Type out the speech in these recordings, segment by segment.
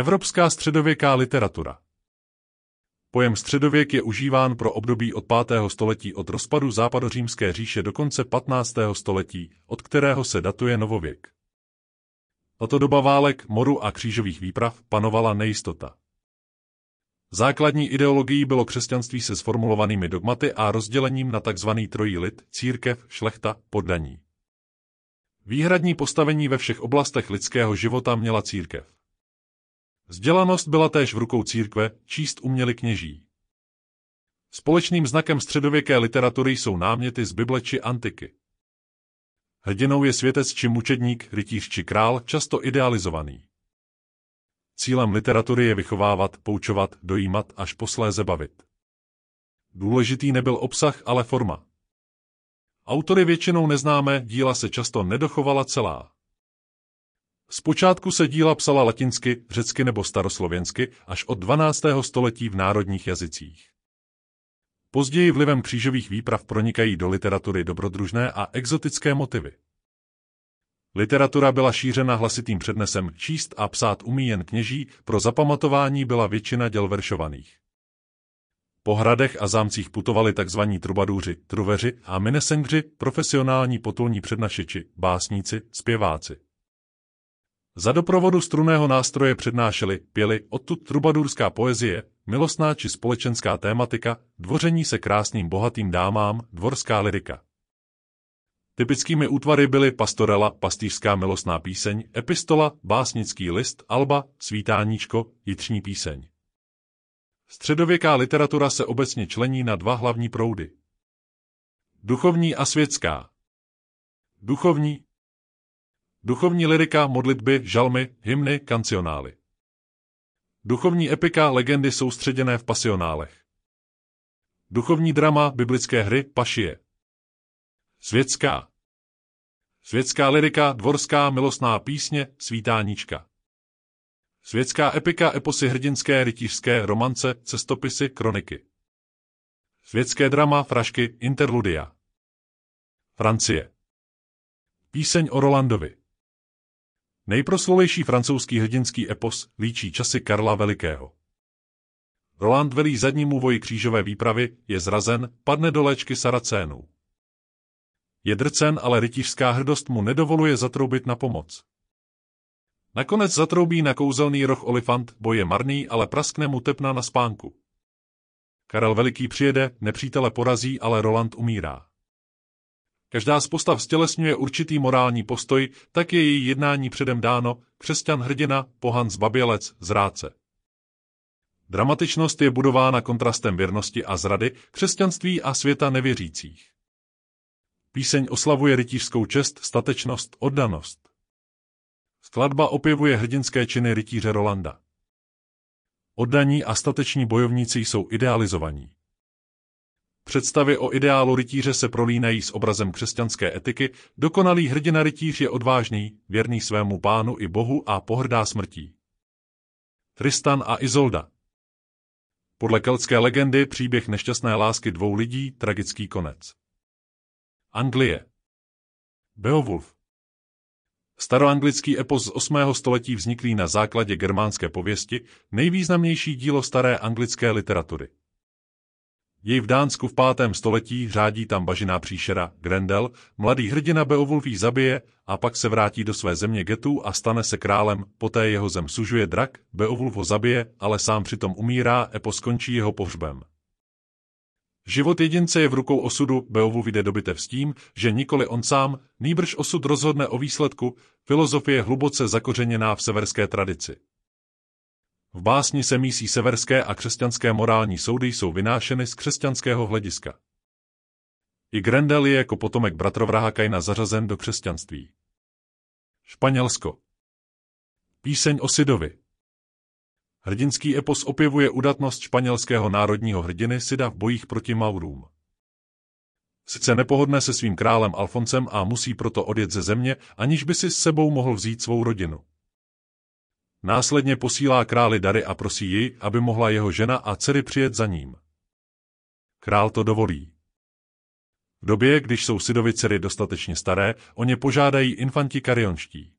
Evropská středověká literatura Pojem středověk je užíván pro období od 5. století od rozpadu západořímské říše do konce 15. století, od kterého se datuje novověk. Tato doba válek, moru a křížových výprav panovala nejistota. Základní ideologií bylo křesťanství se sformulovanými dogmaty a rozdělením na tzv. trojí lid, církev, šlechta, poddaní. Výhradní postavení ve všech oblastech lidského života měla církev. Vzdělanost byla též v rukou církve, číst uměli kněží. Společným znakem středověké literatury jsou náměty z Bible či antiky. Hrdinou je světec či mučedník, rytíř či král, často idealizovaný. Cílem literatury je vychovávat, poučovat, dojímat, až posléze bavit. Důležitý nebyl obsah, ale forma. Autory většinou neznáme, díla se často nedochovala celá. Zpočátku se díla psala latinsky, řecky nebo staroslověnsky až od 12. století v národních jazycích. Později vlivem křížových výprav pronikají do literatury dobrodružné a exotické motivy. Literatura byla šířena hlasitým přednesem, číst a psát umí jen kněží, pro zapamatování byla většina děl veršovaných. Po hradech a zámcích putovali tzv. trubadůři, truveři a minesengři, profesionální potulní přednašiči, básníci, zpěváci. Za doprovodu struného nástroje přednášeli, pěli, odtud trubadurská poezie, milostná či společenská tématika, dvoření se krásným bohatým dámám, dvorská lirika. Typickými útvary byly pastorela, pastýřská milostná píseň, epistola, básnický list, alba, svítáníčko, jitřní píseň. Středověká literatura se obecně člení na dva hlavní proudy. Duchovní a světská. Duchovní, Duchovní lirika, modlitby, žalmy, hymny, kancionály. Duchovní epika, legendy soustředěné v pasionálech. Duchovní drama, biblické hry, pašie. Světská. Světská lirika, dvorská, milostná písně, svítáníčka. Světská epika, eposy hrdinské, rytířské, romance, cestopisy, kroniky. Světské drama, frašky, interludia. Francie. Píseň o Rolandovi. Nejproslovější francouzský hrdinský epos líčí časy Karla Velikého. Roland velí zadnímu voji křížové výpravy, je zrazen, padne do léčky Saracénů. Je drcen, ale rytířská hrdost mu nedovoluje zatroubit na pomoc. Nakonec zatroubí na kouzelný roh olifant, boj je marný, ale praskne mu tepna na spánku. Karel Veliký přijede, nepřítele porazí, ale Roland umírá. Každá z postav stělesňuje určitý morální postoj, tak je její jednání předem dáno, křesťan hrdina, pohan zbabělec, zrádce. Dramatičnost je budována kontrastem věrnosti a zrady, křesťanství a světa nevěřících. Píseň oslavuje rytířskou čest, statečnost, oddanost. Skladba opěvuje hrdinské činy rytíře Rolanda. Oddaní a stateční bojovníci jsou idealizovaní. Představy o ideálu rytíře se prolínají s obrazem křesťanské etiky, dokonalý hrdina rytíř je odvážný, věrný svému pánu i bohu a pohrdá smrtí. Tristan a Izolda Podle keltské legendy příběh nešťastné lásky dvou lidí, tragický konec. Anglie Beowulf Staroanglický epos z 8. století vzniklý na základě germánské pověsti, nejvýznamnější dílo staré anglické literatury. Jej v Dánsku v pátém století řádí tam bažiná příšera Grendel, mladý hrdina Beowulf zabije a pak se vrátí do své země Getu a stane se králem, poté jeho zem sužuje drak, Beowulf ho zabije, ale sám přitom umírá, Epo skončí jeho pohřbem. Život jedince je v rukou osudu, Beowulf jde do bitev s tím, že nikoli on sám, nýbrž osud rozhodne o výsledku, filozofie hluboce zakořeněná v severské tradici. V básni se mísí severské a křesťanské morální soudy jsou vynášeny z křesťanského hlediska. I Grendel je jako potomek bratrovraha Kaina zařazen do křesťanství. Španělsko Píseň o Sidovi Hrdinský epos opěvuje udatnost španělského národního hrdiny Sida v bojích proti Maurům. Sice nepohodne se svým králem Alfoncem a musí proto odjet ze země, aniž by si s sebou mohl vzít svou rodinu. Následně posílá králi dary a prosí ji, aby mohla jeho žena a dcery přijet za ním. Král to dovolí. V době, když jsou Sidovi dcery dostatečně staré, o ně požádají infanti karionští.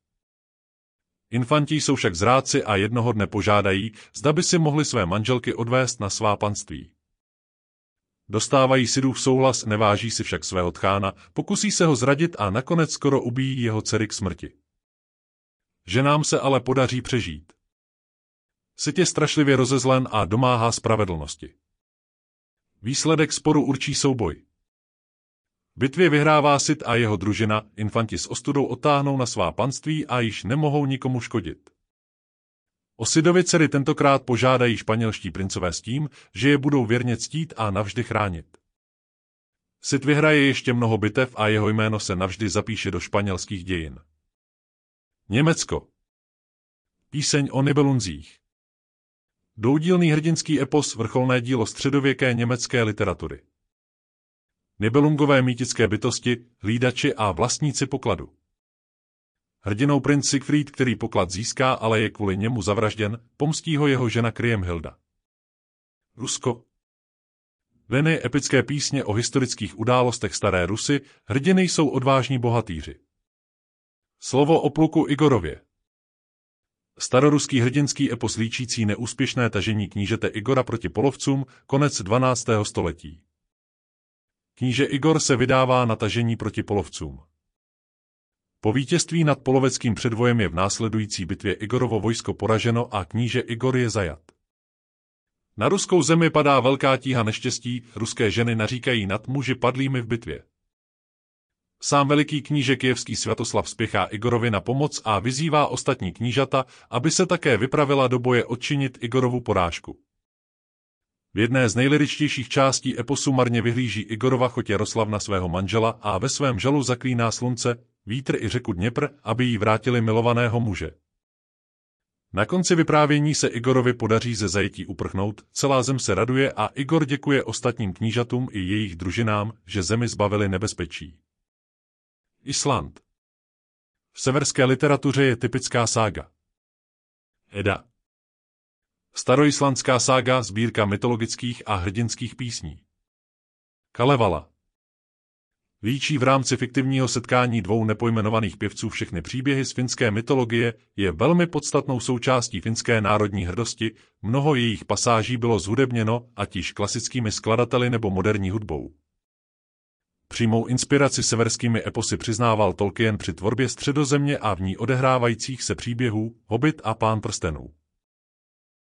Infanti jsou však zráci a jednoho dne požádají, zda by si mohli své manželky odvést na svá panství. Dostávají Sidův souhlas, neváží si však svého tchána, pokusí se ho zradit a nakonec skoro ubíjí jeho dcery k smrti. Ženám se ale podaří přežít. Sid je strašlivě rozezlen a domáhá spravedlnosti. Výsledek sporu určí souboj. Bitvě vyhrává Sid a jeho družina, infanti s ostudou otáhnou na svá panství a již nemohou nikomu škodit. O Sidovi dcery tentokrát požádají španělští princové s tím, že je budou věrně ctít a navždy chránit. Sid vyhraje ještě mnoho bitev a jeho jméno se navždy zapíše do španělských dějin. Německo Píseň o Nibelunzích Doudílný hrdinský epos vrcholné dílo středověké německé literatury. Nibelungové mýtické bytosti, hlídači a vlastníci pokladu. Hrdinou princ Siegfried, který poklad získá, ale je kvůli němu zavražděn, pomstí ho jeho žena Kriemhilda. Rusko Veny epické písně o historických událostech staré Rusy, hrdiny jsou odvážní bohatýři. Slovo o pluku Igorově Staroruský hrdinský epos líčící neúspěšné tažení knížete Igora proti polovcům, konec 12. století. Kníže Igor se vydává na tažení proti polovcům. Po vítězství nad poloveckým předvojem je v následující bitvě Igorovo vojsko poraženo a kníže Igor je zajat. Na ruskou zemi padá velká tíha neštěstí, ruské ženy naříkají nad muži padlými v bitvě. Sám veliký kníže kijevský Svatoslav spěchá Igorovi na pomoc a vyzývá ostatní knížata, aby se také vypravila do boje odčinit Igorovu porážku. V jedné z nejliričtějších částí eposu marně vyhlíží Igorova choť Jaroslav na svého manžela a ve svém žalu zaklíná slunce, vítr i řeku Dněpr, aby jí vrátili milovaného muže. Na konci vyprávění se Igorovi podaří ze zajetí uprchnout, celá zem se raduje a Igor děkuje ostatním knížatům i jejich družinám, že zemi zbavili nebezpečí. Island V severské literatuře je typická sága. Eda Staroislandská sága sbírka mytologických a hrdinských písní. Kalevala Líčí v rámci fiktivního setkání dvou nepojmenovaných pěvců všechny příběhy z finské mytologie, je velmi podstatnou součástí finské národní hrdosti, mnoho jejich pasáží bylo zhudebněno, ať již klasickými skladateli nebo moderní hudbou. Přímou inspiraci severskými eposy přiznával Tolkien při tvorbě středozemě a v ní odehrávajících se příběhů Hobbit a Pán prstenů.